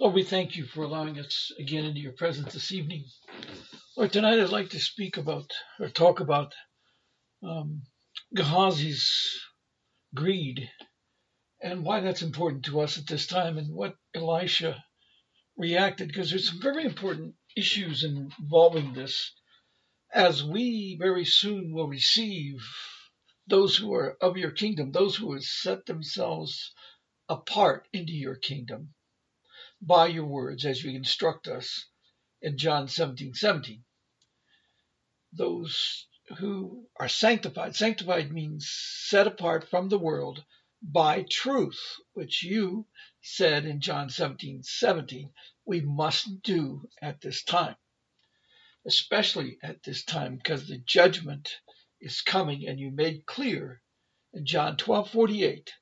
Lord, we thank you for allowing us again into your presence this evening. Lord, tonight I'd like to speak about or talk about um, Gehazi's greed and why that's important to us at this time and what Elisha reacted because there's some very important issues involving this as we very soon will receive those who are of your kingdom, those who have set themselves apart into your kingdom by your words as you instruct us in John 17 17. Those who are sanctified, sanctified means set apart from the world by truth, which you said in John 17 17, we must do at this time, especially at this time, because the judgment is coming, and you made clear in John 12 48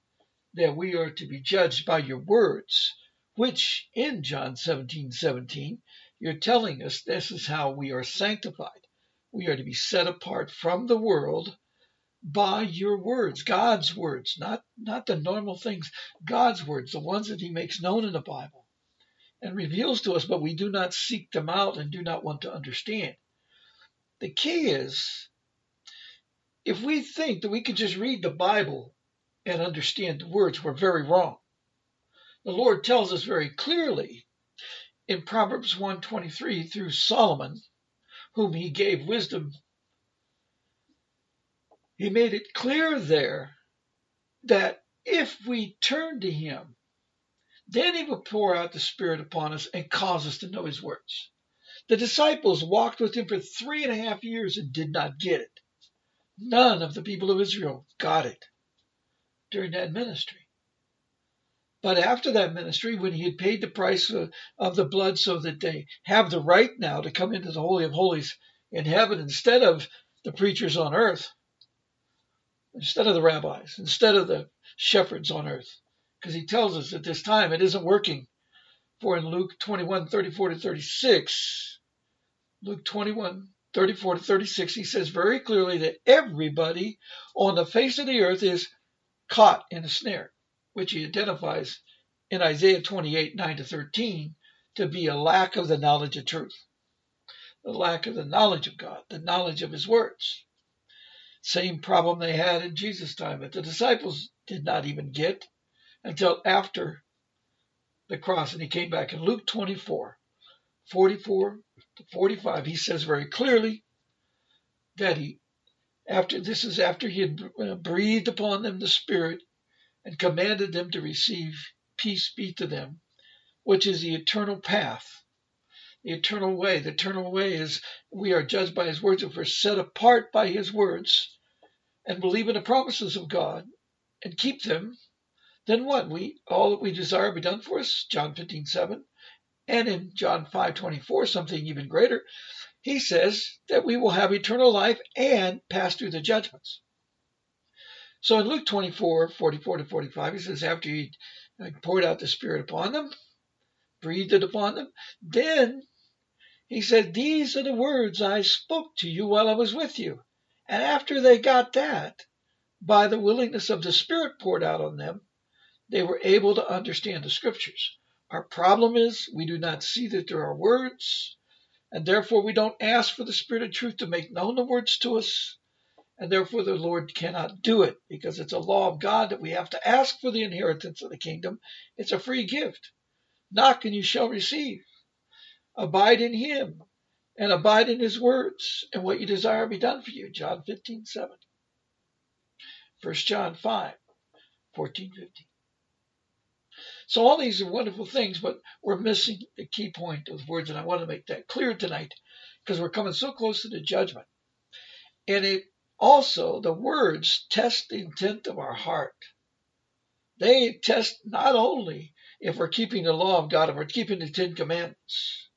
that we are to be judged by your words, which in John 17 17, you're telling us this is how we are sanctified. We are to be set apart from the world by your words, God's words, not, not the normal things, God's words, the ones that He makes known in the Bible and reveals to us, but we do not seek them out and do not want to understand. The key is if we think that we can just read the Bible and understand the words, we're very wrong. The Lord tells us very clearly in Proverbs 123 through Solomon, whom he gave wisdom he made it clear there that if we turn to him, then he will pour out the Spirit upon us and cause us to know his words. The disciples walked with him for three and a half years and did not get it. None of the people of Israel got it during that ministry. But after that ministry, when he had paid the price of, of the blood so that they have the right now to come into the Holy of Holies in heaven instead of the preachers on earth, instead of the rabbis, instead of the shepherds on earth. Because he tells us at this time it isn't working. For in Luke 21, 34 to 36, Luke 21, 34 to 36, he says very clearly that everybody on the face of the earth is caught in a snare, which he identifies in Isaiah 28, 9 to 13, to be a lack of the knowledge of truth, the lack of the knowledge of God, the knowledge of his words. Same problem they had in Jesus' time that the disciples did not even get until after the cross. And he came back in Luke 24, 44 to 45. He says very clearly that he, after this is after he had uh, breathed upon them the Spirit and commanded them to receive peace be to them, which is the eternal path the eternal way. The eternal way is we are judged by his words. If we're set apart by his words and believe in the promises of God and keep them, then what? We all that we desire be done for us, John 15, 7. And in John 5, 24, something even greater, he says that we will have eternal life and pass through the judgments. So in Luke 24, 44 to 45, he says, after he uh, poured out the Spirit upon them, breathed it upon them, then he said, These are the words I spoke to you while I was with you. And after they got that, by the willingness of the Spirit poured out on them, they were able to understand the scriptures. Our problem is we do not see that there are words, and therefore we don't ask for the Spirit of truth to make known the words to us, and therefore the Lord cannot do it because it's a law of God that we have to ask for the inheritance of the kingdom. It's a free gift. Knock and you shall receive. Abide in him and abide in his words, and what you desire be done for you. John 15, 7. 1 John 5, 14, 15. So all these are wonderful things, but we're missing the key point of the words, and I want to make that clear tonight because we're coming so close to the judgment. And it also, the words test the intent of our heart. They test not only if we're keeping the law of God, if we're keeping the Ten Commandments,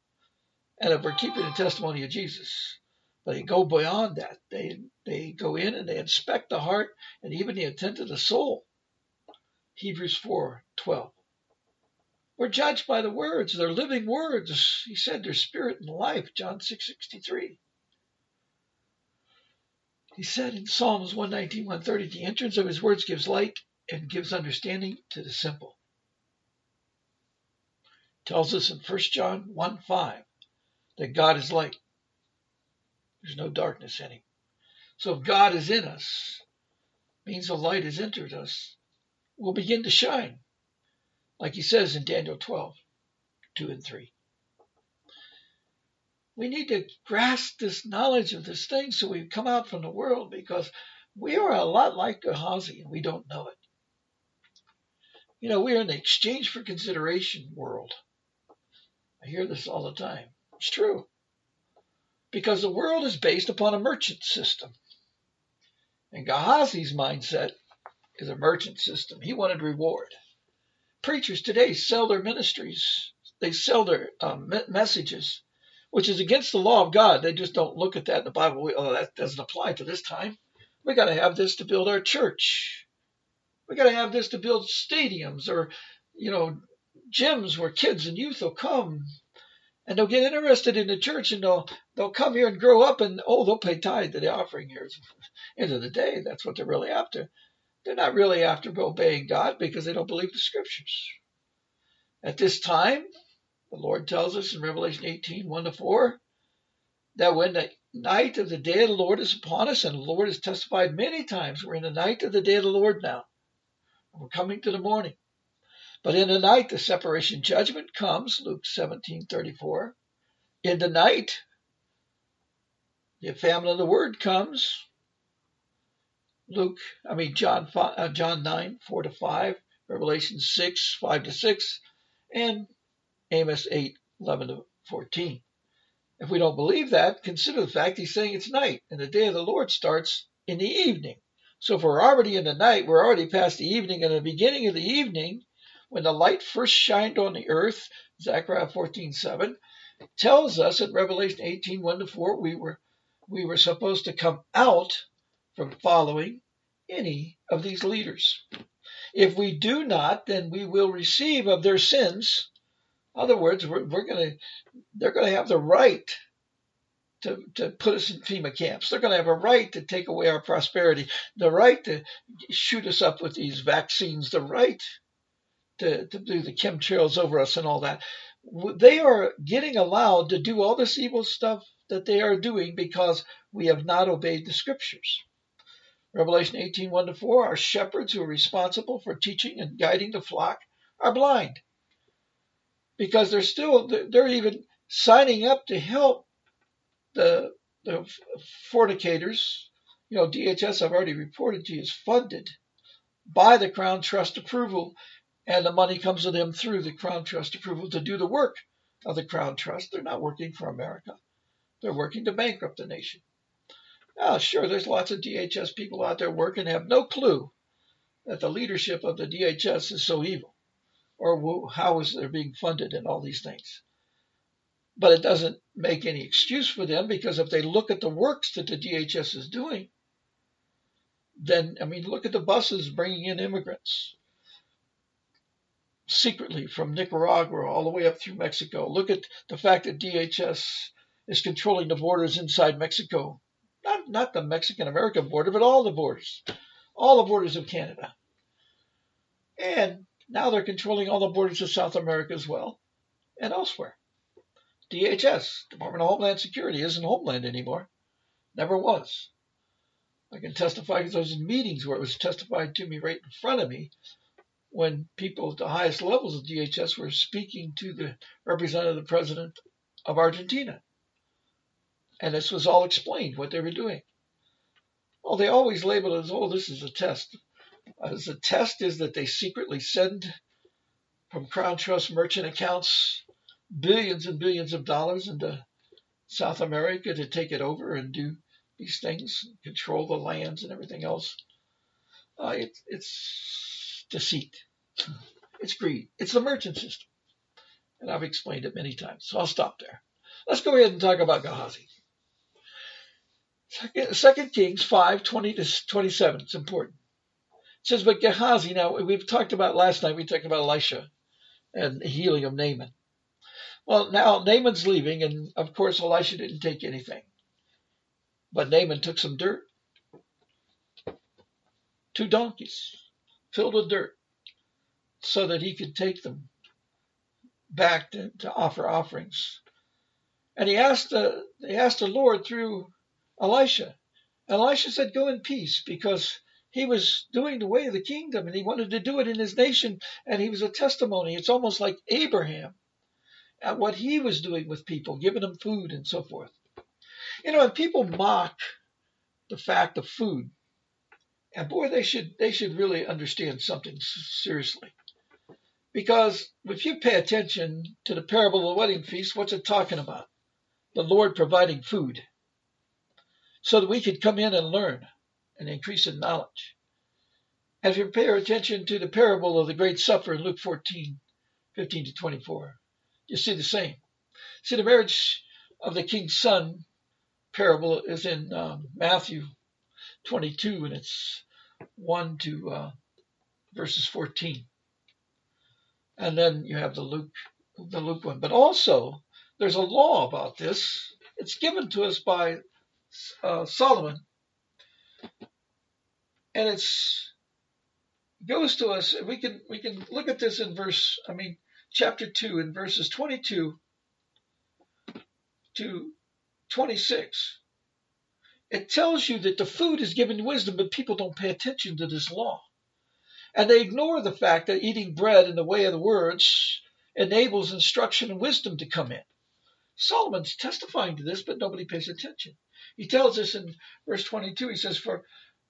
and if we're keeping the testimony of Jesus. But they go beyond that. They they go in and they inspect the heart and even the intent of the soul. Hebrews 4:12. We're judged by the words. They're living words. He said they're spirit and life, John 6:63. He said in Psalms 119, 130, the entrance of his words gives light and gives understanding to the simple. Tells us in 1 John 1 5 that God is light. There's no darkness in him. So if God is in us, means the light has entered us, we'll begin to shine. Like he says in Daniel 12, 2 and 3. We need to grasp this knowledge of this thing so we come out from the world because we are a lot like Gehazi and we don't know it. You know, we're in the exchange for consideration world. I hear this all the time. It's true. Because the world is based upon a merchant system. And Gehazi's mindset is a merchant system. He wanted reward. Preachers today sell their ministries, they sell their um, messages which is against the law of God. They just don't look at that in the Bible. Oh, that doesn't apply to this time. We got to have this to build our church. We got to have this to build stadiums or, you know, gyms where kids and youth will come and they'll get interested in the church and they'll they'll come here and grow up and oh they'll pay tithe to the offering here. End of the day, that's what they're really after. They're not really after obeying God because they don't believe the scriptures. At this time, the Lord tells us in Revelation 18, 1 to 4, that when the night of the day of the Lord is upon us, and the Lord has testified many times, we're in the night of the day of the Lord now. We're coming to the morning. But in the night, the separation judgment comes, Luke 17, 34. In the night, the famine of the word comes. Luke, I mean John, 5, uh, John 9, 4 to 5, Revelation 6, 5 to 6, and Amos 8, 11 to 14. If we don't believe that, consider the fact he's saying it's night, and the day of the Lord starts in the evening. So if we're already in the night, we're already past the evening, and the beginning of the evening, when the light first shined on the earth, Zechariah 14, 7, tells us in Revelation 18, 1 to 4, we were we were supposed to come out from following any of these leaders. If we do not, then we will receive of their sins other words, we're, we're going to, they're going to have the right to, to put us in FEMA camps. They're going to have a right to take away our prosperity, the right to shoot us up with these vaccines, the right to, to do the chemtrails over us and all that. They are getting allowed to do all this evil stuff that they are doing because we have not obeyed the scriptures. Revelation 18, 1 to 4, our shepherds who are responsible for teaching and guiding the flock are blind because they're still they're even signing up to help the the fornicators. You know, DHS I've already reported to you is funded by the Crown Trust approval, and the money comes to them through the Crown Trust approval to do the work of the Crown Trust. They're not working for America; they're working to bankrupt the nation. Now, sure, there's lots of DHS people out there working and have no clue that the leadership of the DHS is so evil or how is they're being funded and all these things. But it doesn't make any excuse for them because if they look at the works that the DHS is doing, then, I mean, look at the buses bringing in immigrants secretly from Nicaragua all the way up through Mexico. Look at the fact that DHS is controlling the borders inside Mexico. Not, not the Mexican American border, but all the borders, all the borders of Canada. And now they're controlling all the borders of South America as well and elsewhere. DHS, Department of Homeland Security, isn't Homeland anymore. Never was. I can testify because I was in meetings where it was testified to me right in front of me when people at the highest levels of DHS were speaking to the representative of the president of Argentina. And this was all explained, what they were doing. Well, they always label it as, oh, this is a test as a test is that they secretly send from Crown Trust merchant accounts billions and billions of dollars into South America to take it over and do these things, control the lands and everything else. Uh, it, it's deceit. It's greed. It's the merchant system. And I've explained it many times, so I'll stop there. Let's go ahead and talk about Gehazi. Second Kings 5, 20 to 27. It's important. Says, but Gehazi, now we've talked about last night, we talked about Elisha and healing of Naaman. Well, now Naaman's leaving, and of course Elisha didn't take anything. But Naaman took some dirt. Two donkeys filled with dirt so that he could take them back to, to offer offerings. And he asked the he asked the Lord through Elisha. Elisha said, Go in peace, because he was doing the way of the kingdom and he wanted to do it in his nation, and he was a testimony. It's almost like Abraham at what he was doing with people, giving them food and so forth. You know, and people mock the fact of food. And boy, they should they should really understand something seriously. Because if you pay attention to the parable of the wedding feast, what's it talking about? The Lord providing food so that we could come in and learn and increase in knowledge. If you pay attention to the parable of the Great Supper in Luke 14, 15 to 24, you see the same. See, the marriage of the king's son parable is in um, Matthew 22, and it's 1 to uh, verses 14 and then you have the Luke the Luke one. But also there's a law about this. It's given to us by uh, Solomon, and it's goes to us. We can we can look at this in verse. I mean, chapter two in verses 22 to 26. It tells you that the food is given wisdom, but people don't pay attention to this law. And they ignore the fact that eating bread in the way of the words enables instruction and wisdom to come in. Solomon's testifying to this, but nobody pays attention. He tells us in verse 22, he says, For,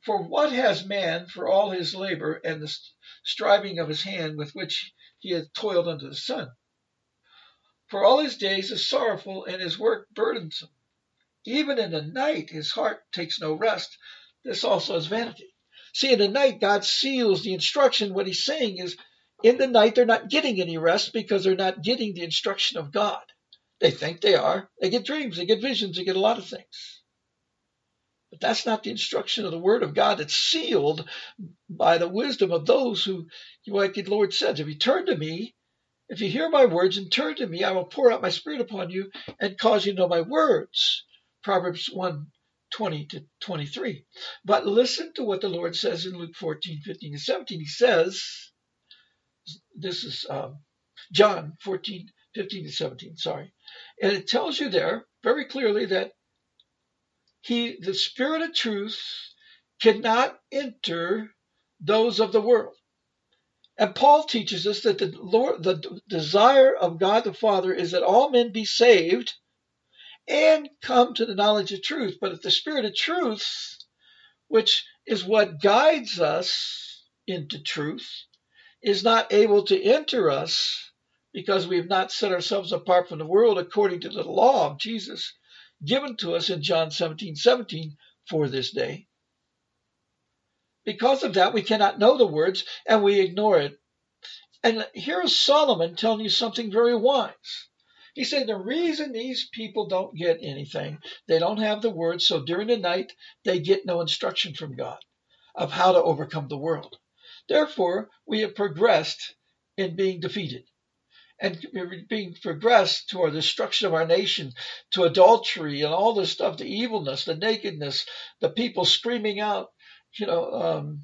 for what has man for all his labor and the striving of his hand with which he has toiled under the sun? For all his days is sorrowful and his work burdensome. Even in the night his heart takes no rest. This also is vanity. See, in the night, God seals the instruction. What he's saying is, in the night, they're not getting any rest because they're not getting the instruction of God. They think they are. They get dreams, they get visions, they get a lot of things. But that's not the instruction of the Word of God. It's sealed by the wisdom of those who, like the Lord says, if you turn to me, if you hear my words and turn to me, I will pour out my Spirit upon you and cause you to know my words. Proverbs 1 20 to 23. But listen to what the Lord says in Luke 14, 15 to 17. He says, this is um, John 14, 15 to 17, sorry. And it tells you there very clearly that he, the spirit of truth cannot enter those of the world. And Paul teaches us that the Lord, the desire of God the Father is that all men be saved and come to the knowledge of truth. But if the Spirit of truth, which is what guides us into truth, is not able to enter us because we have not set ourselves apart from the world according to the law of Jesus given to us in John 17 17 for this day. Because of that, we cannot know the words and we ignore it. And here's Solomon telling you something very wise. He said the reason these people don't get anything, they don't have the word, so during the night they get no instruction from God of how to overcome the world. Therefore, we have progressed in being defeated and being progressed to our destruction of our nation, to adultery and all this stuff, the evilness, the nakedness, the people screaming out, you know, um,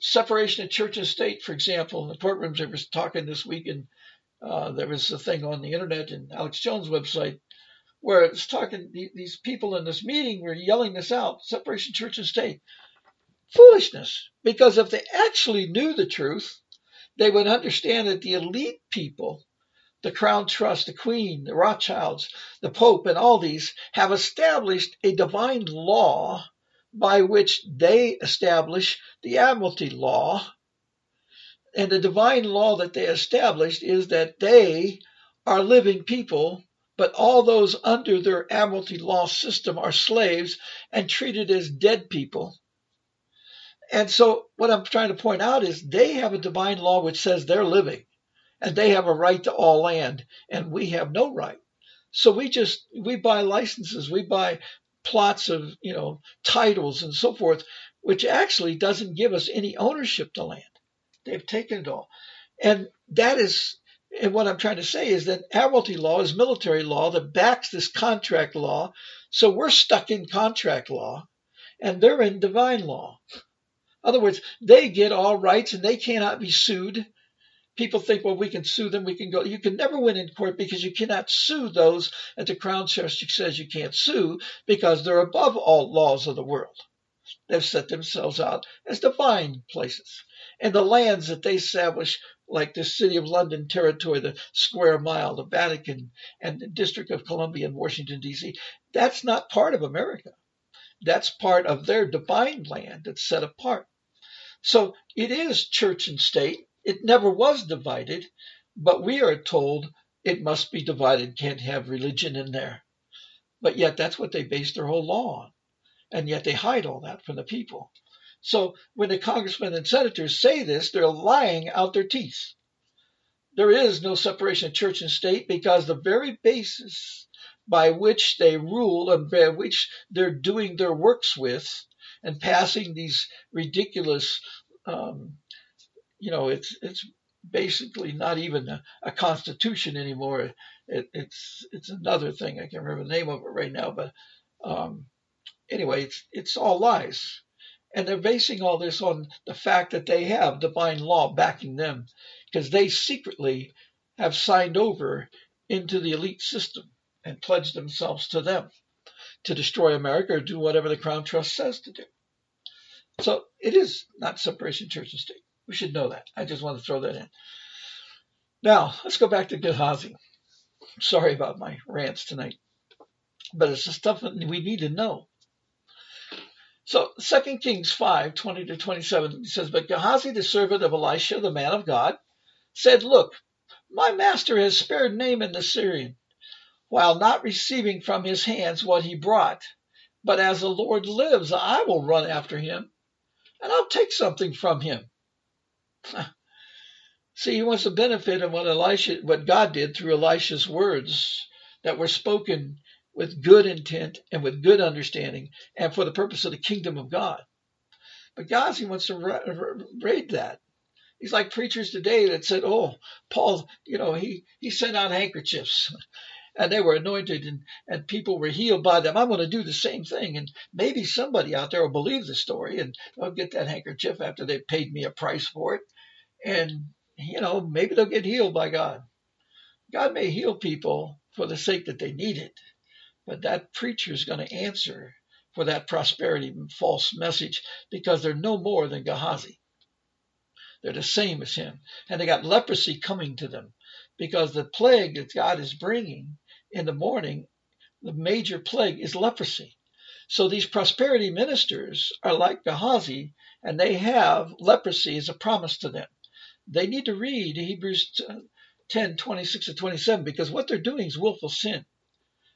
separation of church and state, for example. In the courtrooms, I was talking this week in uh, there was a thing on the internet and Alex Jones' website where it's talking. These people in this meeting were yelling this out: separation church and state. Foolishness. Because if they actually knew the truth, they would understand that the elite people, the Crown Trust, the Queen, the Rothschilds, the Pope, and all these have established a divine law by which they establish the Admiralty Law and the divine law that they established is that they are living people, but all those under their admiralty law system are slaves and treated as dead people. And so what I'm trying to point out is they have a divine law which says they're living and they have a right to all land and we have no right. So we just we buy licenses, we buy plots of, you know, titles and so forth, which actually doesn't give us any ownership to land. They've taken it all. And that is and what I'm trying to say is that admiralty law is military law that backs this contract law. So we're stuck in contract law and they're in divine law. Other words, they get all rights and they cannot be sued. People think, well, we can sue them. We can go. You can never win in court because you cannot sue those that the crown judge says you can't sue because they're above all laws of the world. They've set themselves out as divine places. And the lands that they establish, like the City of London territory, the square mile, the Vatican, and the District of Columbia in Washington, D.C., that's not part of America. That's part of their divine land that's set apart. So it is church and state. It never was divided, but we are told it must be divided, can't have religion in there. But yet that's what they base their whole law on. And yet they hide all that from the people. So when the congressmen and senators say this, they're lying out their teeth. There is no separation of church and state because the very basis by which they rule and by which they're doing their works with and passing these ridiculous, um, you know, it's it's basically not even a, a constitution anymore. It, it's it's another thing. I can't remember the name of it right now, but um, anyway, it's it's all lies, and they're basing all this on the fact that they have divine law backing them, because they secretly have signed over into the elite system and pledged themselves to them to destroy America or do whatever the Crown Trust says to do. So it is not separation church and state. We should know that. I just want to throw that in. Now, let's go back to Gehazi. Sorry about my rants tonight, but it's the stuff that we need to know. So 2 Kings 5, 20 to 27 says, But Gehazi, the servant of Elisha, the man of God, said, Look, my master has spared Naaman the Syrian, while not receiving from his hands what he brought. But as the Lord lives, I will run after him and I'll take something from him. See, he wants to benefit of what Elisha, what God did through Elisha's words that were spoken with good intent and with good understanding and for the purpose of the kingdom of God. But God, he wants to raid that. He's like preachers today that said, "Oh, Paul, you know, he he sent out handkerchiefs and they were anointed and, and people were healed by them. I'm going to do the same thing. And maybe somebody out there will believe the story and they'll get that handkerchief after they've paid me a price for it. And, you know, maybe they'll get healed by God. God may heal people for the sake that they need it, but that preacher is going to answer for that prosperity false message because they're no more than Gehazi. They're the same as him. And they got leprosy coming to them because the plague that God is bringing in the morning, the major plague is leprosy. So these prosperity ministers are like Gehazi, and they have leprosy as a promise to them. They need to read Hebrews uh, 10, 26 to 27, because what they're doing is willful sin.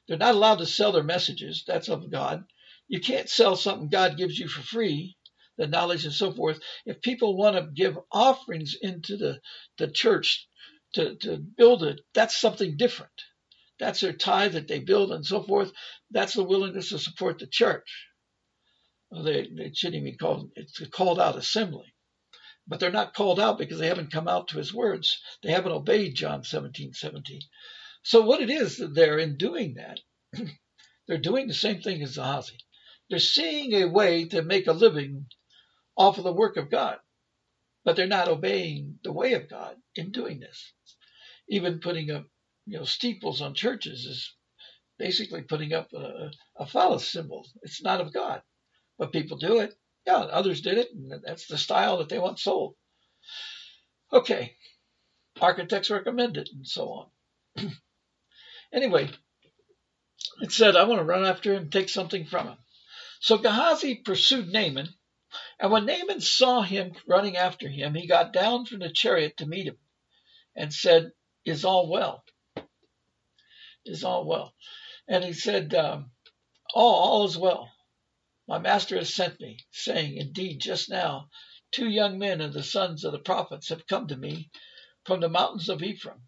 They're not allowed to sell their messages. That's of God. You can't sell something God gives you for free, the knowledge and so forth. If people want to give offerings into the, the church to, to build it, that's something different. That's their tithe that they build and so forth. That's the willingness to support the church. Well, they, they shouldn't even call it's a called out assembly. But they're not called out because they haven't come out to his words. They haven't obeyed John 17, 17. So what it is that they're in doing that, they're doing the same thing as Gehazi. They're seeing a way to make a living off of the work of God, but they're not obeying the way of God in doing this. Even putting up you know, steeples on churches is basically putting up a, a phallus symbol. It's not of God, but people do it. Yeah, others did it, and that's the style that they want sold. Okay, architects recommend it, and so on. anyway, it said, I want to run after him take something from him. So Gehazi pursued Naaman, and when Naaman saw him running after him, he got down from the chariot to meet him and said, Is all well? Is all well. And he said, um, all, all is well. My master has sent me, saying, Indeed, just now, two young men of the sons of the prophets have come to me from the mountains of Ephraim.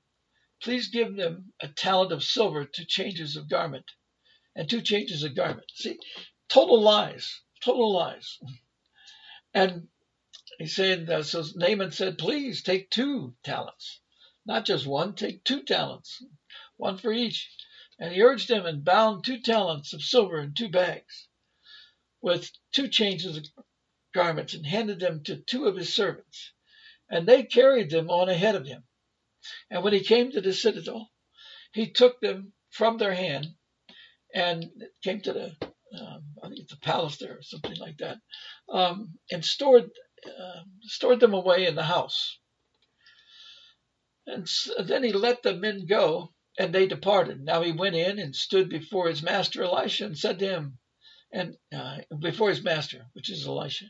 Please give them a talent of silver, two changes of garment, and two changes of garment. See, total lies, total lies. And he said, that, so Naaman said, please take two talents, not just one, take two talents, one for each. And he urged them and bound two talents of silver in two bags with two changes of garments and handed them to two of his servants. And they carried them on ahead of him. And when he came to the citadel, he took them from their hand and came to the, um, I think it's the palace there or something like that, um, and stored uh, stored them away in the house. And then he let the men go, and they departed. Now he went in and stood before his master Elisha and said to him, and uh, before his master, which is Elisha.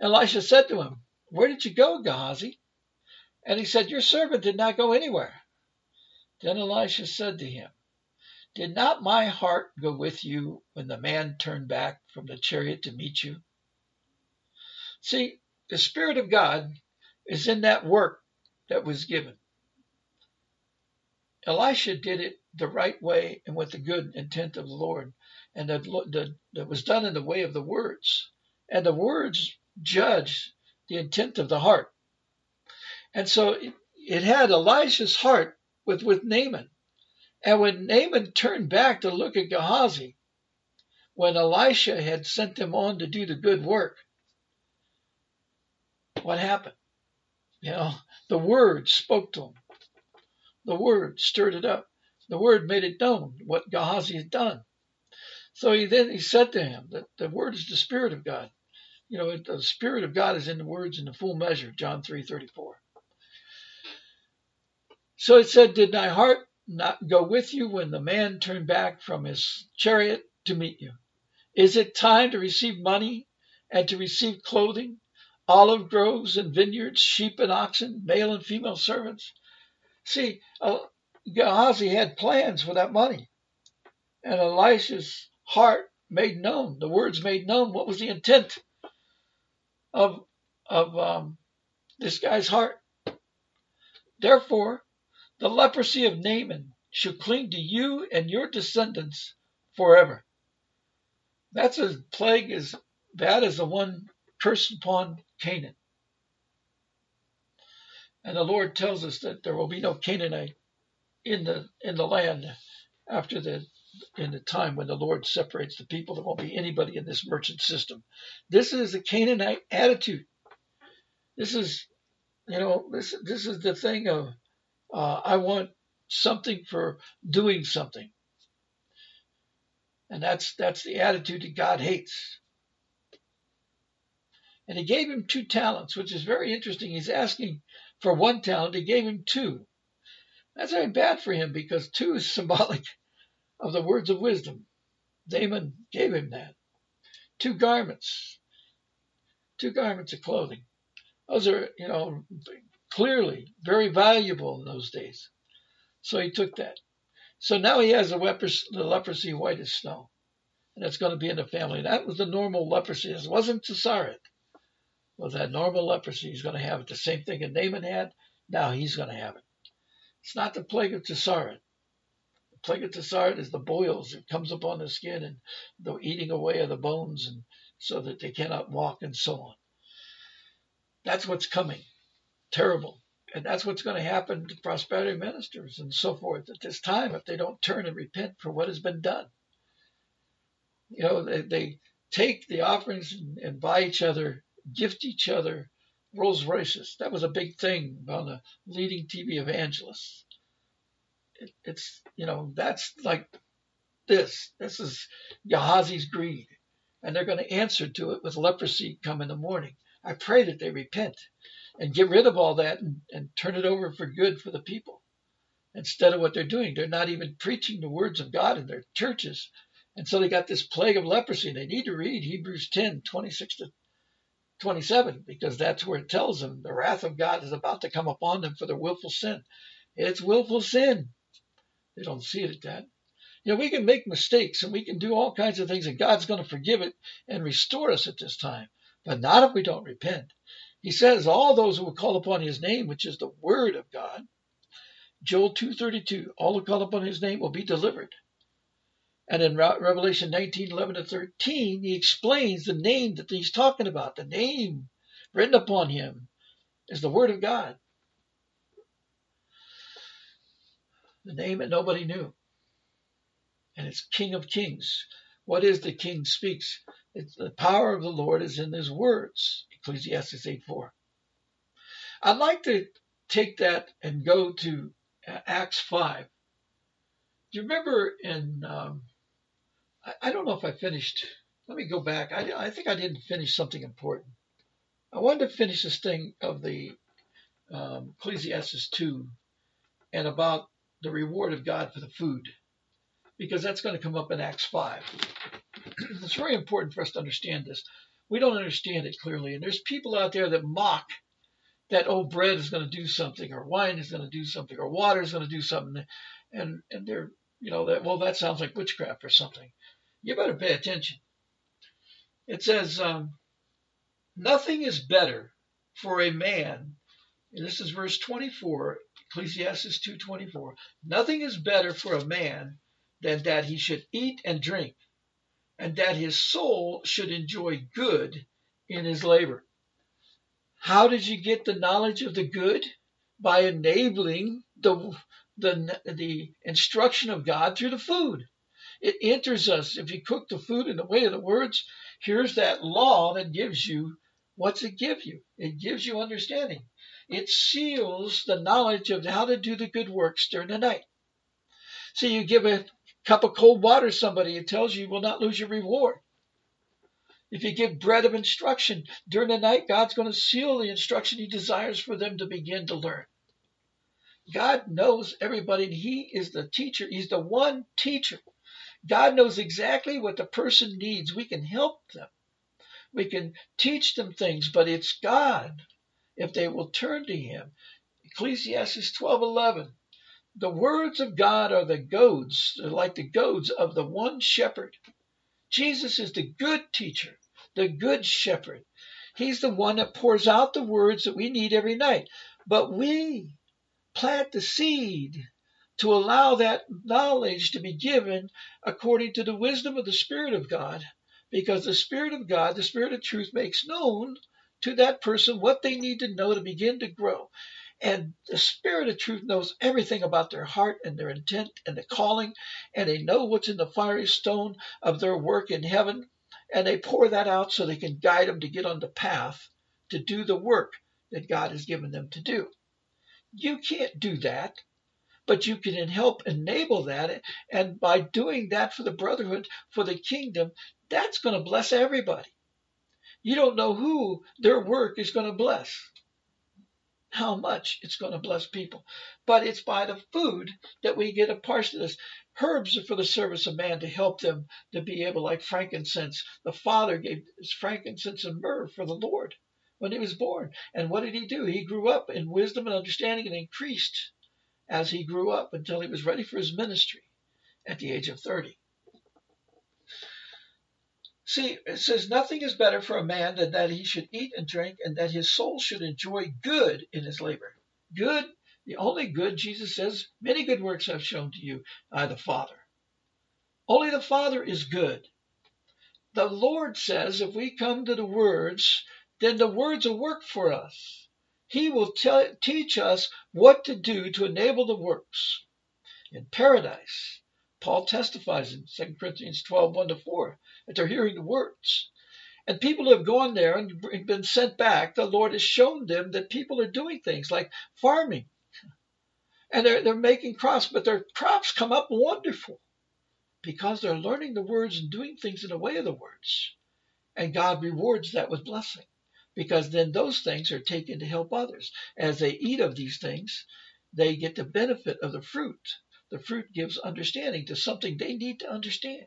Elisha said to him, Where did you go, Gehazi? And he said, Your servant did not go anywhere. Then Elisha said to him, Did not my heart go with you when the man turned back from the chariot to meet you? See, the Spirit of God is in that work that was given. Elisha did it the right way and with the good intent of the Lord and that, was done in the way of the words. And the words judge the intent of the heart. And so it, it had Elisha's heart with, with Naaman. And when Naaman turned back to look at Gehazi, when Elisha had sent him on to do the good work, what happened? You know, the word spoke to him. The word stirred it up. The word made it known what Gehazi had done. So he then he said to him that the word is the spirit of God. You know, the spirit of God is in the words in the full measure, John 3:34. So it said, Did thy heart not go with you when the man turned back from his chariot to meet you? Is it time to receive money and to receive clothing, olive groves and vineyards, sheep and oxen, male and female servants? See, uh, Gehazi had plans for that money. And Elisha's heart made known, the words made known. What was the intent of of um, this guy's heart? Therefore, the leprosy of Naaman shall cling to you and your descendants forever. That's a plague as bad as the one cursed upon Canaan. And the Lord tells us that there will be no Canaanite in the in the land after the in the time when the Lord separates the people. There won't be anybody in this merchant system. This is a Canaanite attitude. This is, you know, this this is the thing of uh, I want something for doing something, and that's that's the attitude that God hates. And He gave him two talents, which is very interesting. He's asking for one talent. He gave him two. That's very bad for him because two is symbolic of the words of wisdom. Naaman gave him that. Two garments, two garments of clothing. Those are, you know, clearly very valuable in those days. So he took that. So now he has the leprosy, the leprosy white as snow. And it's going to be in the family. That was the normal leprosy. It wasn't Tsarit. Well, that normal leprosy, he's going to have it. The same thing that Naaman had, now he's going to have it. It's not the plague of Tsarit plague of Tisaret is the boils. It comes upon the skin and the eating away of the bones, and so that they cannot walk and so on. That's what's coming. Terrible. And that's what's going to happen to prosperity ministers and so forth at this time if they don't turn and repent for what has been done. You know, they, they take the offerings and, and buy each other, gift each other Rolls Royces. That was a big thing on the leading TV evangelists it, it's you know that's like this. This is Gehazi's greed, and they're going to answer to it with leprosy come in the morning. I pray that they repent and get rid of all that and, and turn it over for good for the people. Instead of what they're doing, they're not even preaching the words of God in their churches. And so they got this plague of leprosy. They need to read Hebrews 10, 26 to 27, because that's where it tells them the wrath of God is about to come upon them for their willful sin. It's willful sin. They don't see it at that. You know, we can make mistakes and we can do all kinds of things, and God's going to forgive it and restore us at this time, but not if we don't repent. He says, "All those who will call upon His name, which is the Word of God." Joel 2:32, all who call upon His name will be delivered. And in Revelation 19, 11 to 13, he explains the name that he's talking about. The name written upon him is the Word of God. The name that nobody knew. And it's King of Kings. What is the King speaks? It's the power of the Lord is in his words. Ecclesiastes 8, 4. I'd like to take that and go to Acts 5. Do you remember in um, I, I don't know if I finished. Let me go back. I, I think I didn't finish something important. I wanted to finish this thing of the um, Ecclesiastes 2 and about the reward of God for the food, because that's going to come up in Acts 5. it's very important for us to understand this. We don't understand it clearly, and there's people out there that mock that oh bread is going to do something, or wine is going to do something, or water is going to do something, and and they're you know that well that sounds like witchcraft or something you better pay attention. It says, um, Nothing is better for a man, and this is verse 24, Ecclesiastes 2.24, Nothing is better for a man than that he should eat and drink, and that his soul should enjoy good in his labor. How did you get the knowledge of the good? By enabling the, the, the instruction of God through the food. It enters us. If you cook the food in the way of the words, here's that law that gives you what's it give you? It gives you understanding. It seals the knowledge of how to do the good works during the night. So you give a cup of cold water to somebody, it tells you you will not lose your reward. If you give bread of instruction during the night, God's going to seal the instruction He desires for them to begin to learn. God knows everybody, and He is the teacher. He's the one teacher God knows exactly what the person needs. We can help them. We can teach them things, but it's God if they will turn to him. Ecclesiastes 12:11 The words of God are the goads, like the goads of the one shepherd. Jesus is the good teacher, the good shepherd. He's the one that pours out the words that we need every night. But we plant the seed to allow that knowledge to be given according to the wisdom of the Spirit of God, because the Spirit of God, the Spirit of truth, makes known to that person what they need to know to begin to grow. And the Spirit of truth knows everything about their heart and their intent and the calling, and they know what's in the fiery stone of their work in heaven, and they pour that out so they can guide them to get on the path to do the work that God has given them to do. You can't do that but you can help enable that. And by doing that for the brotherhood, for the kingdom, that's going to bless everybody. You don't know who their work is going to bless, how much it's going to bless people. But it's by the food that we get a part of this. Herbs are for the service of man to help them to be able, like frankincense. The Father gave frankincense and myrrh for the Lord when he was born. And what did he do? He grew up in wisdom and understanding and increased as he grew up until he was ready for his ministry at the age of 30. See, it says, Nothing is better for a man than that he should eat and drink, and that his soul should enjoy good in his labor. Good, the only good, Jesus says, Many good works I've shown to you, I the Father. Only the Father is good. The Lord says, if we come to the words, then the words will work for us. He will tell, teach us what to do to enable the works. In paradise, Paul testifies in 2 Corinthians 12, 1 to 4, that they're hearing the words. And people who have gone there and been sent back, the Lord has shown them that people are doing things like farming. And they're, they're making crops, but their crops come up wonderful because they're learning the words and doing things in the way of the words. And God rewards that with blessing because then those things are taken to help others. As they eat of these things, they get the benefit of the fruit. The fruit gives understanding to something they need to understand.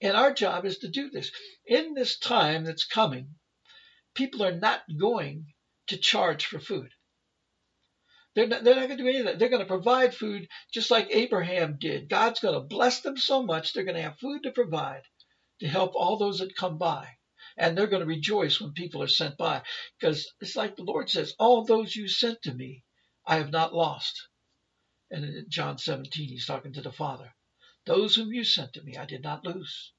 And our job is to do this. In this time that's coming, people are not going to charge for food. They're not, they're not going to do any of that. They're going to provide food just like Abraham did. God's going to bless them so much they're going to have food to provide to help all those that come by. And they're going to rejoice when people are sent by. Because it's like the Lord says, All those you sent to me, I have not lost. And in John 17, he's talking to the Father. Those whom you sent to me, I did not lose.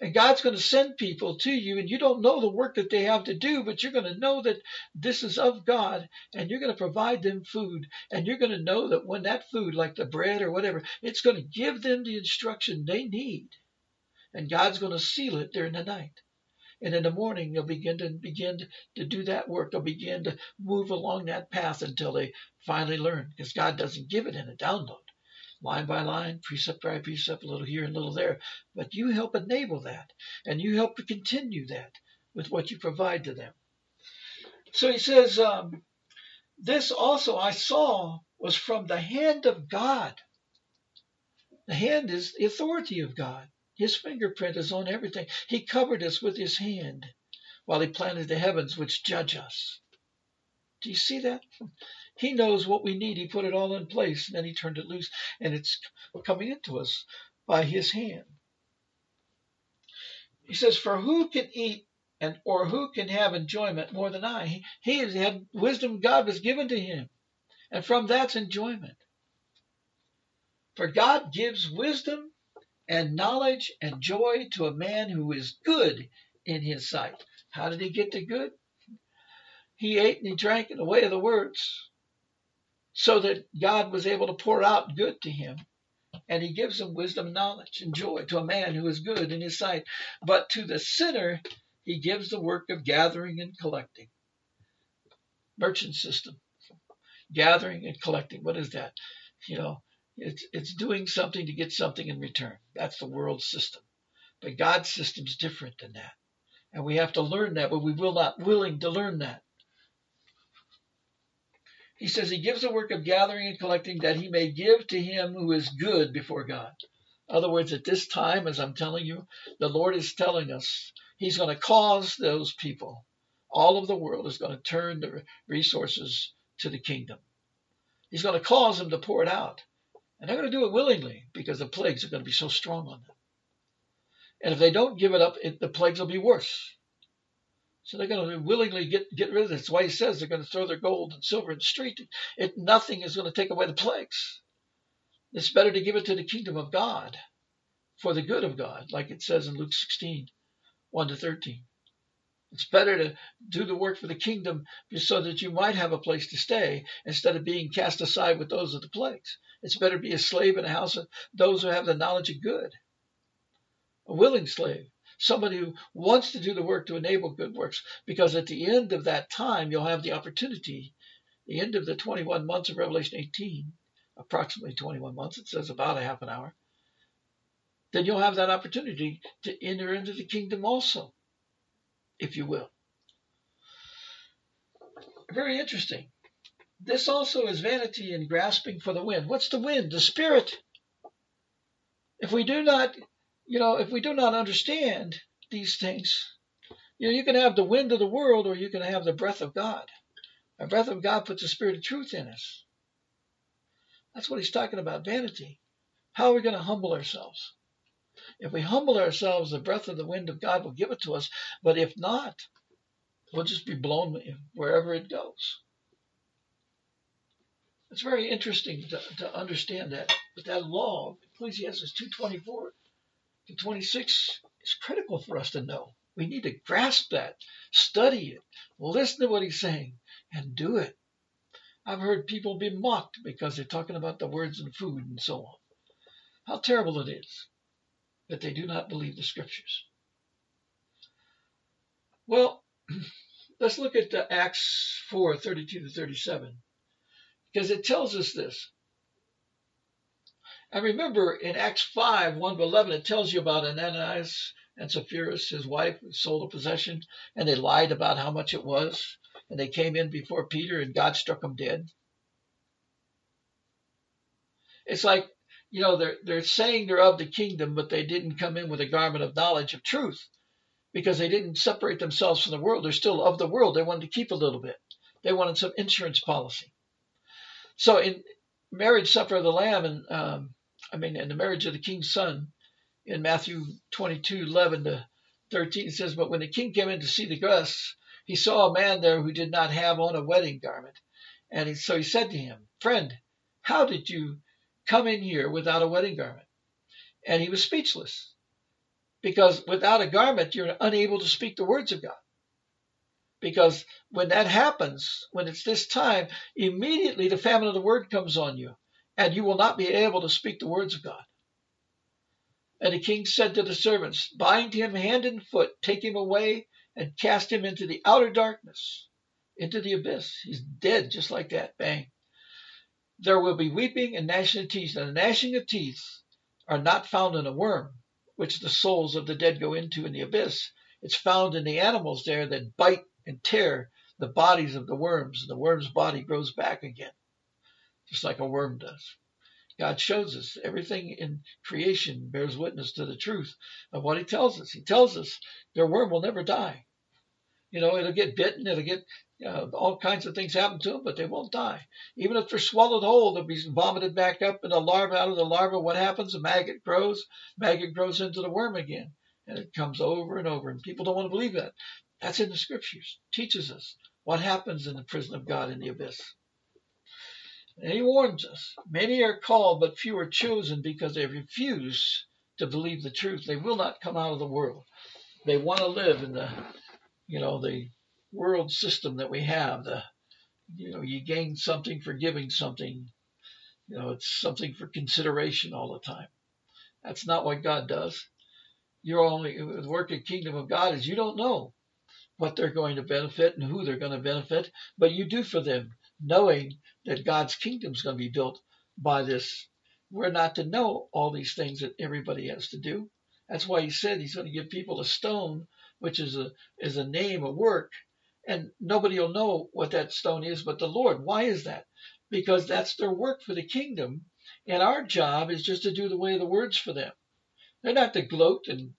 And God's going to send people to you, and you don't know the work that they have to do, but you're going to know that this is of God, and you're going to provide them food. And you're going to know that when that food, like the bread or whatever, it's going to give them the instruction they need. And God's going to seal it during the night. And in the morning, they'll begin to begin to do that work. They'll begin to move along that path until they finally learn, because God doesn't give it in a download line by line, precept by precept, a little here and a little there. But you help enable that, and you help to continue that with what you provide to them. So he says, um, This also I saw was from the hand of God. The hand is the authority of God. His fingerprint is on everything. He covered us with his hand while he planted the heavens which judge us. Do you see that? He knows what we need. He put it all in place, and then he turned it loose, and it's coming into us by his hand. He says, For who can eat and or who can have enjoyment more than I? He, he has had wisdom God was given to him. And from that's enjoyment. For God gives wisdom and knowledge and joy to a man who is good in his sight. How did he get to good? He ate and he drank in the way of the words so that God was able to pour out good to him. And he gives him wisdom, knowledge, and joy to a man who is good in his sight. But to the sinner, he gives the work of gathering and collecting. Merchant system. Gathering and collecting. What is that? You know, it's, it's doing something to get something in return. That's the world system. But God's system is different than that. And we have to learn that, but we will not willing to learn that. He says he gives the work of gathering and collecting that he may give to him who is good before God. In other words, at this time, as I'm telling you, the Lord is telling us he's going to cause those people, all of the world is going to turn the resources to the kingdom. He's going to cause them to pour it out. And they're going to do it willingly because the plagues are going to be so strong on them. And if they don't give it up, it, the plagues will be worse. So they're going to willingly get, get rid of it. That's why he says they're going to throw their gold and silver in the street. It, nothing is going to take away the plagues. It's better to give it to the kingdom of God for the good of God, like it says in Luke 16, 1 to 13. It's better to do the work for the kingdom so that you might have a place to stay instead of being cast aside with those of the plagues. It's better to be a slave in a house of those who have the knowledge of good, a willing slave. Somebody who wants to do the work to enable good works, because at the end of that time, you'll have the opportunity, the end of the 21 months of Revelation 18, approximately 21 months, it says about a half an hour, then you'll have that opportunity to enter into the kingdom also, if you will. Very interesting. This also is vanity and grasping for the wind. What's the wind? The spirit. If we do not you know, if we do not understand these things, you know, you can have the wind of the world or you can have the breath of God. The breath of God puts the spirit of truth in us. That's what he's talking about, vanity. How are we going to humble ourselves? If we humble ourselves, the breath of the wind of God will give it to us. But if not, we'll just be blown wherever it goes. It's very interesting to, to understand that. But that law, Ecclesiastes 2.24, to 26 is critical for us to know. We need to grasp that, study it, listen to what he's saying, and do it. I've heard people be mocked because they're talking about the words and food and so on. How terrible it is that they do not believe the scriptures. Well, let's look at Acts 4 32 to 37 because it tells us this. And remember in Acts 5, 1 to 11, it tells you about Ananias and Sapphira, his wife, sold a possession, and they lied about how much it was. And they came in before Peter, and God struck them dead. It's like, you know, they're, they're saying they're of the kingdom, but they didn't come in with a garment of knowledge of truth because they didn't separate themselves from the world. They're still of the world. They wanted to keep a little bit, they wanted some insurance policy. So in marriage supper of the Lamb, and um, I mean, in the marriage of the king's son, in Matthew 22, 11 to 13, it says, But when the king came in to see the guests, he saw a man there who did not have on a wedding garment. And so he said to him, Friend, how did you come in here without a wedding garment? And he was speechless because without a garment, you're unable to speak the words of God. Because when that happens, when it's this time, immediately the famine of the word comes on you, and you will not be able to speak the words of God. And the king said to the servants, Bind him hand and foot, take him away, and cast him into the outer darkness, into the abyss. He's dead just like that. Bang. There will be weeping and gnashing of teeth, and the gnashing of teeth are not found in a worm, which the souls of the dead go into in the abyss. It's found in the animals there that bite and tear the bodies of the worms, and the worm's body grows back again, just like a worm does. God shows us everything in creation bears witness to the truth of what He tells us. He tells us their worm will never die. You know, it'll get bitten, it'll get uh, all kinds of things happen to them, but they won't die. Even if they're swallowed whole, they'll be vomited back up in the larva. Out of the larva, what happens? A maggot grows. Maggot grows into the worm again, and it comes over and over. And people don't want to believe that. That's in the scriptures. Teaches us what happens in the prison of God in the abyss. And he warns us many are called, but few are chosen because they refuse to believe the truth. They will not come out of the world. They want to live in the, you know, the world system that we have. The, you know, you gain something for giving something. You know, it's something for consideration all the time. That's not what God does. You're only the work of kingdom of God is you don't know what they're going to benefit and who they're going to benefit, but you do for them, knowing that God's kingdom is going to be built by this. We're not to know all these things that everybody has to do. That's why he said he's going to give people a stone, which is a is a name, a work, and nobody will know what that stone is but the Lord. Why is that? Because that's their work for the kingdom, and our job is just to do the way of the words for them. They're not to gloat and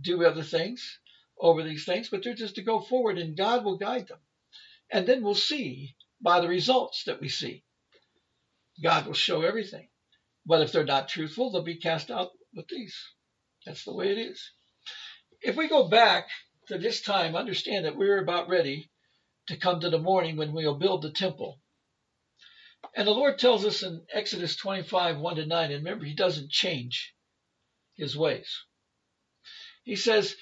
do other things over these things, but they're just to go forward and God will guide them. And then we'll see by the results that we see. God will show everything. But if they're not truthful, they'll be cast out with these. That's the way it is. If we go back to this time, understand that we're about ready to come to the morning when we'll build the temple. And the Lord tells us in Exodus 25, 1 to 9, and remember, He doesn't change His ways. He says,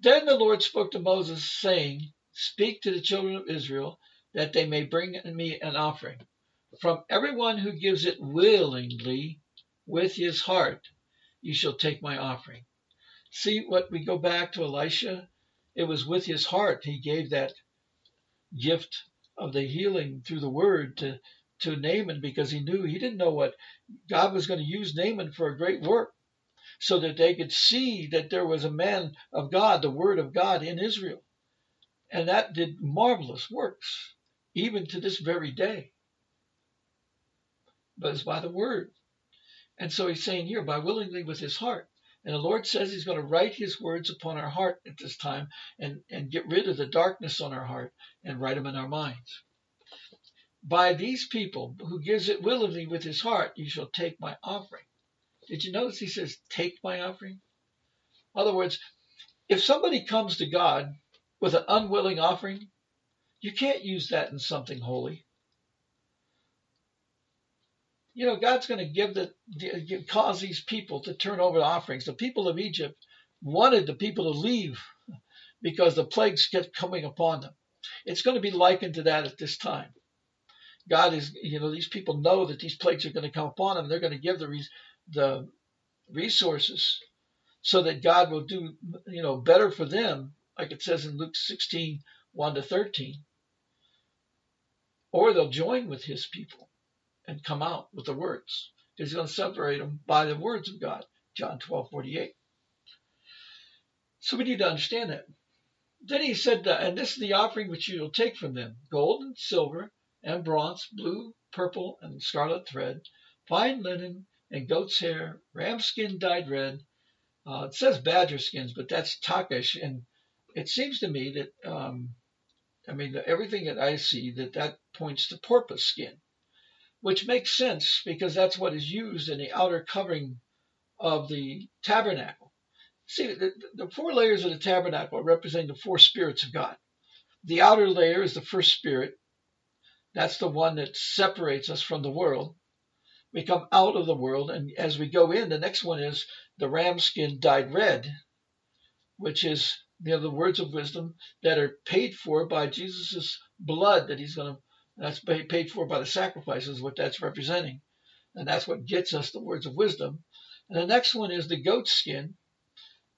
then the Lord spoke to Moses, saying, Speak to the children of Israel, that they may bring me an offering. From everyone who gives it willingly with his heart, you shall take my offering. See what we go back to Elisha? It was with his heart he gave that gift of the healing through the word to, to Naaman because he knew he didn't know what God was going to use Naaman for a great work so that they could see that there was a man of God, the Word of God in Israel. And that did marvelous works, even to this very day. But it's by the Word. And so he's saying here, by willingly with his heart. And the Lord says he's going to write his words upon our heart at this time and, and get rid of the darkness on our heart and write them in our minds. By these people who gives it willingly with his heart, you shall take my offering. Did you notice he says, Take my offering? In other words, if somebody comes to God with an unwilling offering, you can't use that in something holy. You know, God's going to give the cause these people to turn over the offerings. The people of Egypt wanted the people to leave because the plagues kept coming upon them. It's going to be likened to that at this time. God is, you know, these people know that these plagues are going to come upon them. They're going to give the the resources so that God will do, you know, better for them, like it says in Luke 16, 1 to 13. Or they'll join with his people and come out with the words. He's going to separate them by the words of God, John 12, 48. So we need to understand that. Then he said, and this is the offering which you will take from them gold and silver and bronze, blue, purple, and scarlet thread, fine linen, and goat's hair, ram skin dyed red. Uh, it says badger skins, but that's takish, and it seems to me that um, I mean everything that I see that that points to porpoise skin. Which makes sense because that's what is used in the outer covering of the tabernacle. See, the, the four layers of the tabernacle are representing the four spirits of God. The outer layer is the first spirit. That's the one that separates us from the world. We come out of the world, and as we go in, the next one is the ram skin dyed red, which is you know, the words of wisdom that are paid for by Jesus' blood that he's going to, that's paid for by the sacrifices, what that's representing. And that's what gets us the words of wisdom. And the next one is the goat skin,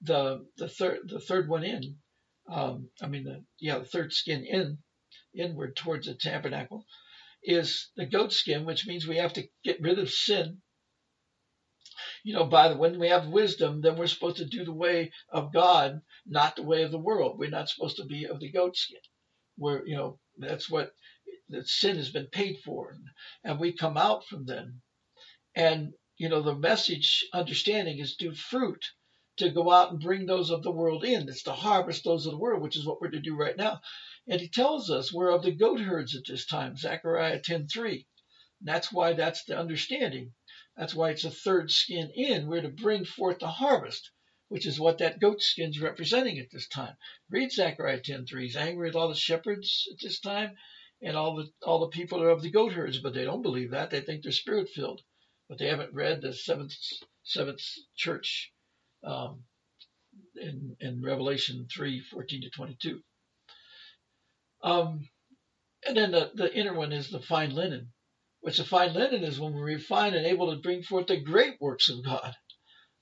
the the third the third one in. Um, I mean the yeah the third skin in inward towards the tabernacle is the goat skin, which means we have to get rid of sin. You know, by the when we have wisdom, then we're supposed to do the way of God, not the way of the world. We're not supposed to be of the goat skin. We're you know that's what that sin has been paid for, and we come out from them. And you know the message understanding is do fruit to go out and bring those of the world in. It's to harvest those of the world, which is what we're to do right now. And he tells us we're of the goat herds at this time, Zechariah 10:3. That's why that's the understanding. That's why it's a third skin in. We're to bring forth the harvest, which is what that goat skin's representing at this time. Read Zechariah 10:3. He's angry with all the shepherds at this time, and all the all the people are of the goat herds, but they don't believe that. They think they're spirit filled, but they haven't read the seventh seventh church um, in, in Revelation three fourteen to 22. Um, and then the, the inner one is the fine linen, which the fine linen is when we're refined and able to bring forth the great works of God,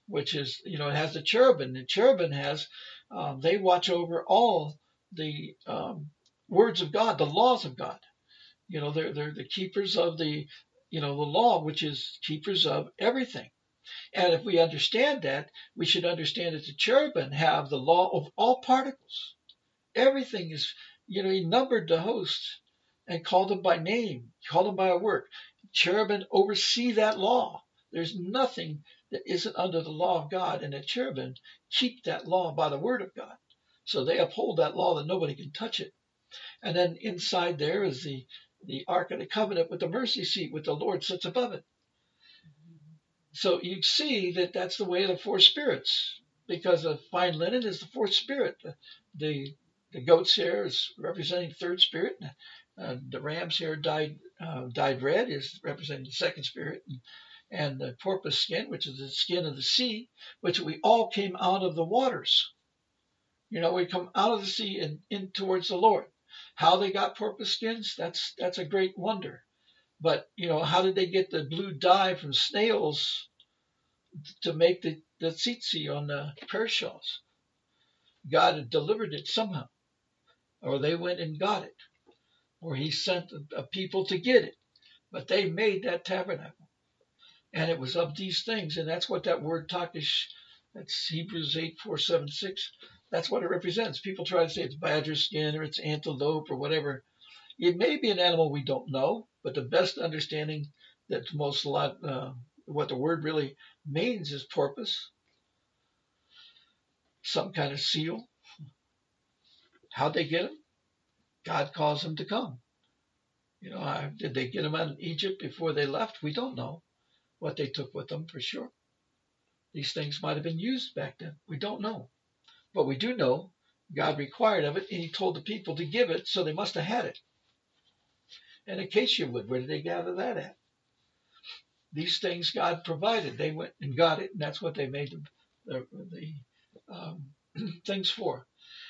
which is, you know, it has the cherubim. The cherubim has, um, they watch over all the um, words of God, the laws of God. You know, they're, they're the keepers of the, you know, the law, which is keepers of everything. And if we understand that, we should understand that the cherubim have the law of all particles. Everything is, you know, he numbered the hosts and called them by name, called them by a work. Cherubim oversee that law. There's nothing that isn't under the law of God, and the cherubim keep that law by the word of God. So they uphold that law that nobody can touch it. And then inside there is the, the Ark of the Covenant with the mercy seat, with the Lord sits above it. So you see that that's the way of the four spirits, because the fine linen is the fourth spirit. The the, the goat's hair is representing third spirit. Uh, the ram's hair dyed uh, dyed red is representing the second spirit, and, and the porpoise skin, which is the skin of the sea, which we all came out of the waters. You know, we come out of the sea and in towards the Lord. How they got porpoise skins, that's that's a great wonder. But you know, how did they get the blue dye from snails to make the, the tsitsi on the prayer shawls? God had delivered it somehow, or they went and got it, or He sent a, a people to get it. But they made that tabernacle, and it was of these things, and that's what that word takish, that's Hebrews eight four seven six. That's what it represents. People try to say it's badger skin or it's antelope or whatever. It may be an animal we don't know, but the best understanding that most lot uh, what the word really means is porpoise, some kind of seal. How'd they get them? God caused them to come. You know, did they get them out of Egypt before they left? We don't know what they took with them for sure. These things might have been used back then. We don't know. But we do know God required of it, and He told the people to give it, so they must have had it and acacia wood. Where did they gather that at? These things God provided. They went and got it, and that's what they made the, the, the um, things for.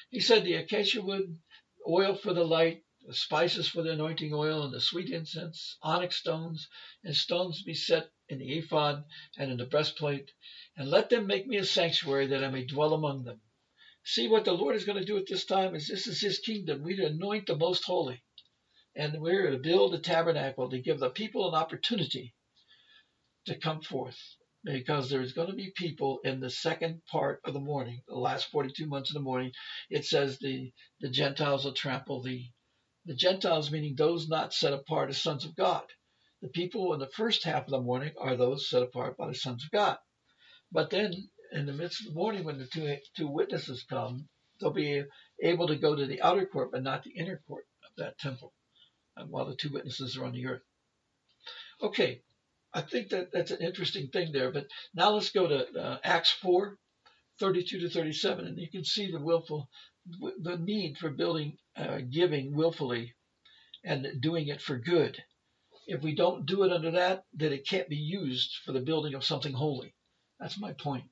He said the acacia wood, oil for the light, the spices for the anointing oil, and the sweet incense, onyx stones, and stones be set in the ephod and in the breastplate, and let them make me a sanctuary that I may dwell among them. See what the Lord is going to do at this time is this is his kingdom. We anoint the most holy and we're to build a tabernacle to give the people an opportunity to come forth because there's going to be people in the second part of the morning, the last 42 months of the morning. It says the, the Gentiles will trample the, the Gentiles, meaning those not set apart as sons of God. The people in the first half of the morning are those set apart by the sons of God. But then in the midst of the morning, when the two, two witnesses come, they'll be able to go to the outer court, but not the inner court of that temple while the two witnesses are on the earth. Okay, I think that that's an interesting thing there. But now let's go to uh, Acts 4, 32 to 37, and you can see the willful, the need for building, uh, giving willfully, and doing it for good. If we don't do it under that, then it can't be used for the building of something holy. That's my point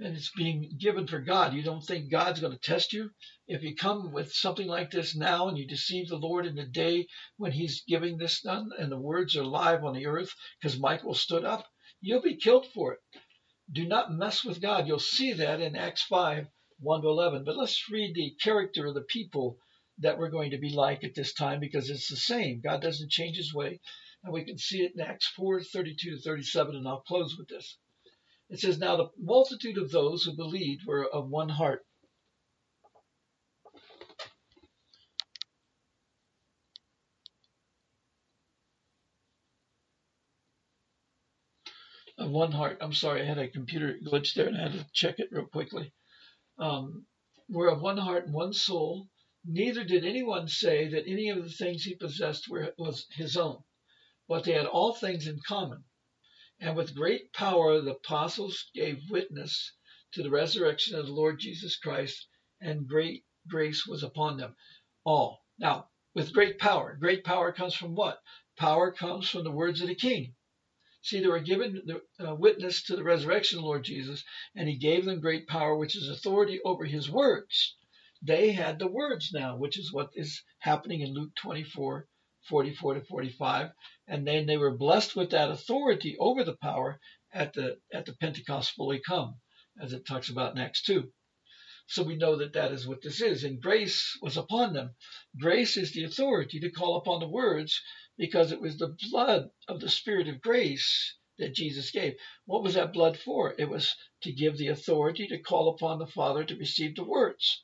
and it's being given for God. You don't think God's going to test you? If you come with something like this now and you deceive the Lord in the day when He's giving this done and the words are live on the earth because Michael stood up, you'll be killed for it. Do not mess with God. You'll see that in Acts 5 1 to 11. But let's read the character of the people that we're going to be like at this time because it's the same. God doesn't change His way. And we can see it in Acts 4 32 to 37. And I'll close with this. It says, Now the multitude of those who believed were of one heart. Of one heart. I'm sorry, I had a computer glitch there and I had to check it real quickly. Um, were of one heart and one soul. Neither did anyone say that any of the things he possessed were was his own, but they had all things in common. And with great power the apostles gave witness to the resurrection of the Lord Jesus Christ, and great grace was upon them all. Now, with great power, great power comes from what? Power comes from the words of the king. See, they were given the uh, witness to the resurrection of the Lord Jesus, and he gave them great power, which is authority over his words. They had the words now, which is what is happening in Luke 24 44 to 45, and then they were blessed with that authority over the power at the at the Pentecost fully come, as it talks about Acts 2. So we know that that is what this is, and grace was upon them. Grace is the authority to call upon the words because it was the blood of the Spirit of grace that Jesus gave. What was that blood for? It was to give the authority to call upon the Father to receive the words.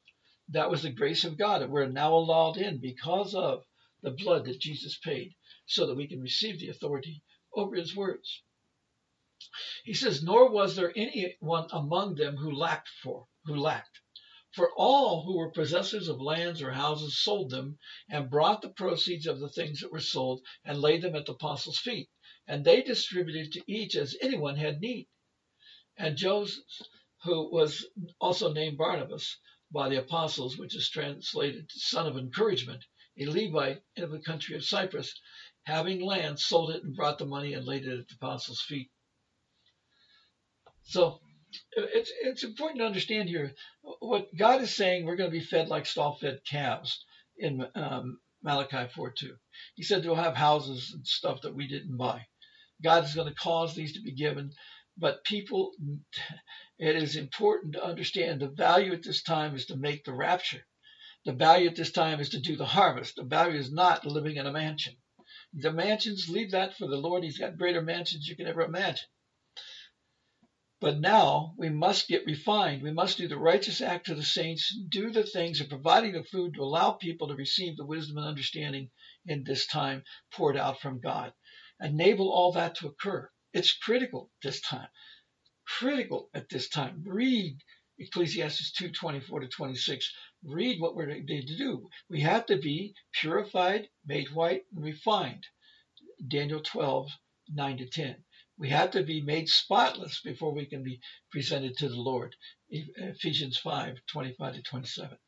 That was the grace of God we're now allowed in because of the blood that Jesus paid so that we can receive the authority over his words. He says, Nor was there any one among them who lacked for who lacked. For all who were possessors of lands or houses sold them and brought the proceeds of the things that were sold and laid them at the apostles' feet. And they distributed to each as anyone had need. And Joseph, who was also named Barnabas by the apostles, which is translated son of encouragement, a Levite in the country of Cyprus, having land, sold it and brought the money and laid it at the apostles' feet. So it's it's important to understand here what God is saying. We're going to be fed like stall-fed calves in um, Malachi 4:2. He said they'll have houses and stuff that we didn't buy. God is going to cause these to be given, but people, it is important to understand the value at this time is to make the rapture. The value at this time is to do the harvest. The value is not living in a mansion. The mansions, leave that for the Lord. He's got greater mansions you can ever imagine. But now we must get refined. We must do the righteous act of the saints, do the things of providing the food to allow people to receive the wisdom and understanding in this time poured out from God. Enable all that to occur. It's critical this time. Critical at this time. Read Ecclesiastes 2 24 to 26 read what we're to do. We have to be purified, made white, and refined. Daniel 12, 9 to 10. We have to be made spotless before we can be presented to the Lord. Ephesians 5, 25 to 27.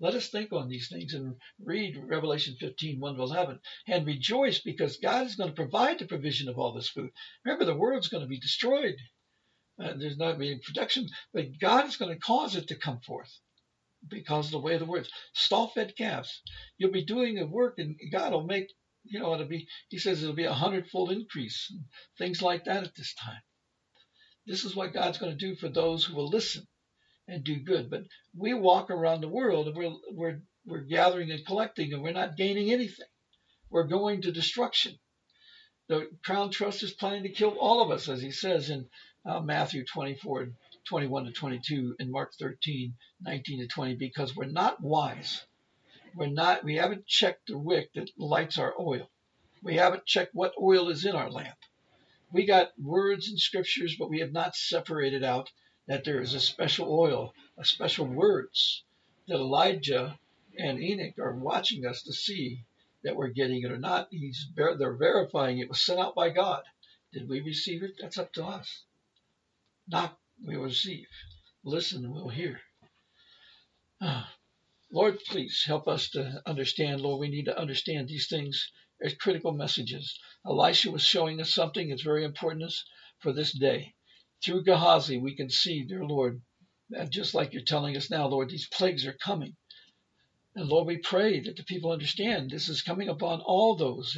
Let us think on these things and read Revelation 15, 1 to 11, and rejoice because God is going to provide the provision of all this food. Remember, the world's going to be destroyed. Uh, there's not going to be any production, but God is going to cause it to come forth because of the way of the words. Stall fed calves. You'll be doing the work and God will make, you know, it'll be, he says it'll be a hundredfold increase, things like that at this time. This is what God's going to do for those who will listen and do good. But we walk around the world and we're, we're, we're gathering and collecting and we're not gaining anything. We're going to destruction. The Crown Trust is planning to kill all of us, as he says in uh, Matthew 24 21 to 22 and Mark 13, 19 to 20, because we're not wise. We're not, we haven't checked the wick that lights our oil. We haven't checked what oil is in our lamp. We got words and scriptures, but we have not separated out that there is a special oil, a special words that Elijah and Enoch are watching us to see that we're getting it or not. He's they're verifying it was sent out by God. Did we receive it? That's up to us. Knock, we will receive. Listen, we'll hear. Ah, Lord, please help us to understand. Lord, we need to understand these things as critical messages. Elisha was showing us something that's very important for this day. Through Gehazi, we can see, dear Lord, just like you're telling us now, Lord, these plagues are coming. And Lord, we pray that the people understand this is coming upon all those.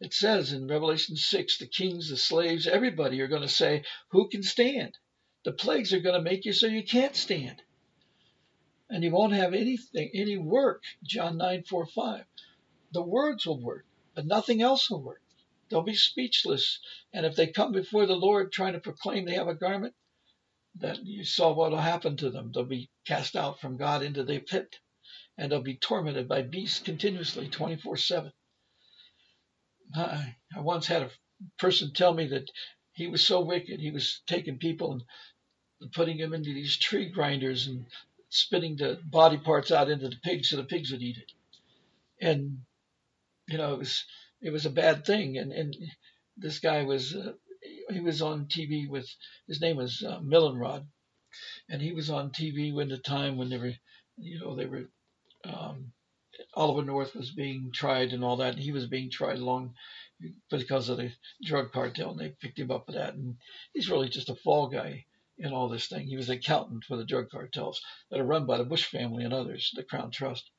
It says in Revelation 6, the kings, the slaves, everybody are going to say, Who can stand? The plagues are going to make you so you can't stand. And you won't have anything, any work. John 9, 4, 5. The words will work, but nothing else will work. They'll be speechless. And if they come before the Lord trying to proclaim they have a garment, that you saw what will happen to them. They'll be cast out from God into the pit, and they'll be tormented by beasts continuously, 24 7. I, I once had a person tell me that he was so wicked, he was taking people and putting them into these tree grinders and spitting the body parts out into the pigs so the pigs would eat it. And, you know, it was it was a bad thing. And, and this guy was, uh, he was on TV with, his name was uh, Millenrod. And he was on TV when the time when they were, you know, they were, um, Oliver North was being tried and all that. And he was being tried along because of the drug cartel, and they picked him up for that. And he's really just a fall guy in all this thing. He was an accountant for the drug cartels that are run by the Bush family and others, the Crown Trust.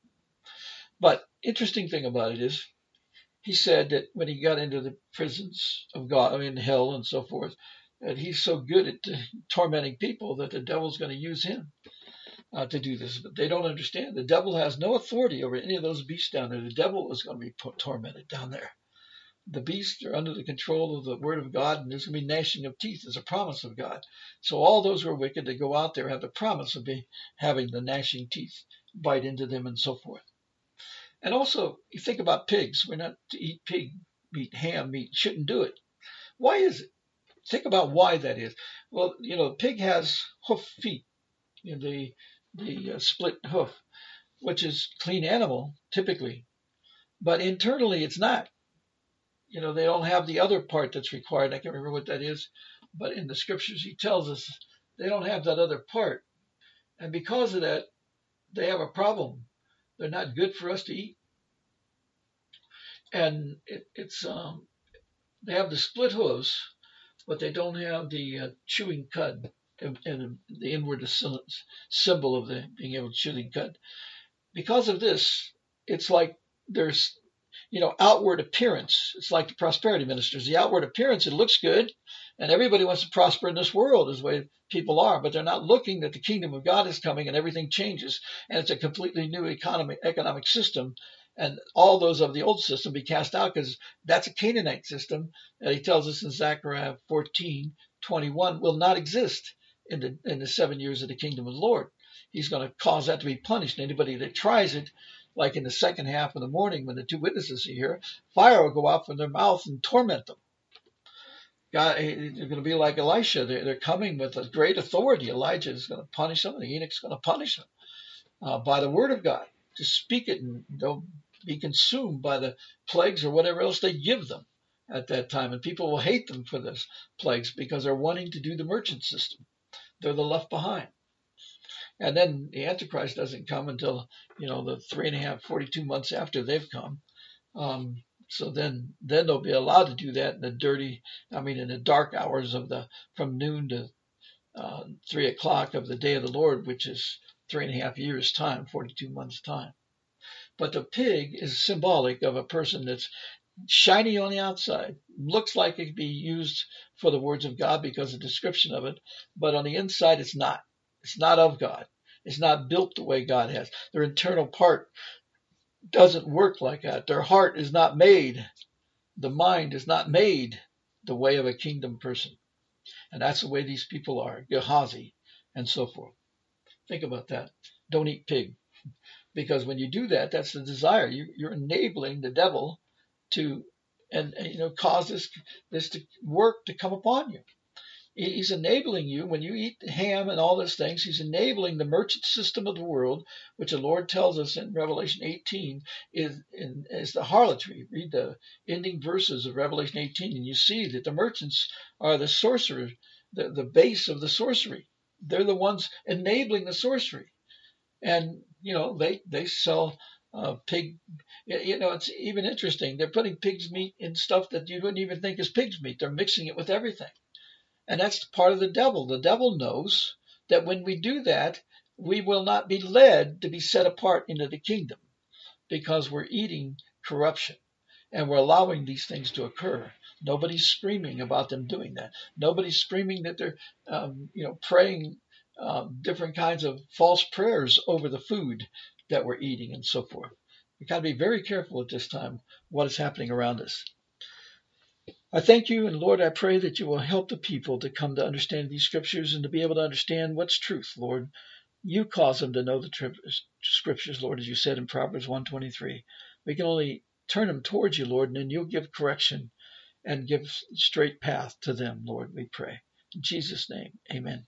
But interesting thing about it is he said that when he got into the prisons of God, I mean hell and so forth, that he's so good at tormenting people that the devil's going to use him uh, to do this. But they don't understand. The devil has no authority over any of those beasts down there. The devil is going to be tormented down there. The beasts are under the control of the word of God, and there's going to be gnashing of teeth as a promise of God. So all those who are wicked that go out there have the promise of be, having the gnashing teeth bite into them and so forth. And also, you think about pigs. We're not to eat pig meat, ham meat. Shouldn't do it. Why is it? Think about why that is. Well, you know, the pig has hoof feet, you know, the the uh, split hoof, which is clean animal typically, but internally it's not. You know, they don't have the other part that's required. I can't remember what that is, but in the scriptures he tells us they don't have that other part, and because of that, they have a problem they're not good for us to eat. And it, it's um, they have the split hooves, but they don't have the uh, chewing cud and, and, the inward symbol of the being able to chew the cud. Because of this, it's like there's you know outward appearance. It's like the prosperity ministers. The outward appearance it looks good, and everybody wants to prosper in this world, is the way people are, but they're not looking that the kingdom of God is coming and everything changes, and it's a completely new economy, economic system, and all those of the old system be cast out because that's a Canaanite system that he tells us in Zechariah 14, 21 will not exist in the in the seven years of the kingdom of the Lord. He's going to cause that to be punished. Anybody that tries it, like in the second half of the morning when the two witnesses are here, fire will go out from their mouth and torment them. God, they're going to be like Elisha. They're, they're coming with a great authority. Elijah is going to punish them, and Enoch's going to punish them uh, by the word of God. To speak it, and they'll be consumed by the plagues or whatever else they give them at that time. And people will hate them for this plagues because they're wanting to do the merchant system. They're the left behind. And then the Antichrist doesn't come until, you know, the three and a half, 42 months after they've come. Um, so then then they'll be allowed to do that in the dirty i mean in the dark hours of the from noon to uh, three o'clock of the day of the lord which is three and a half years time 42 months time but the pig is symbolic of a person that's shiny on the outside looks like it could be used for the words of god because of the description of it but on the inside it's not it's not of god it's not built the way god has their internal part doesn't work like that. Their heart is not made, the mind is not made the way of a kingdom person. And that's the way these people are, Gehazi and so forth. Think about that. Don't eat pig. Because when you do that, that's the desire. You, you're enabling the devil to and, and, you know cause this this to work to come upon you. He's enabling you when you eat ham and all those things. He's enabling the merchant system of the world, which the Lord tells us in Revelation 18 is, is the harlotry. Read the ending verses of Revelation 18, and you see that the merchants are the sorcerers, the, the base of the sorcery. They're the ones enabling the sorcery, and you know they they sell uh, pig. You know, it's even interesting. They're putting pig's meat in stuff that you wouldn't even think is pig's meat. They're mixing it with everything. And that's part of the devil. The devil knows that when we do that, we will not be led to be set apart into the kingdom because we're eating corruption and we're allowing these things to occur. Nobody's screaming about them doing that. Nobody's screaming that they're, um, you know, praying um, different kinds of false prayers over the food that we're eating and so forth. We've got to be very careful at this time what is happening around us. I thank you, and Lord, I pray that you will help the people to come to understand these scriptures and to be able to understand what's truth, Lord. You cause them to know the tri- scriptures, Lord, as you said in Proverbs 123. We can only turn them towards you, Lord, and then you'll give correction and give straight path to them, Lord, we pray. In Jesus' name, amen.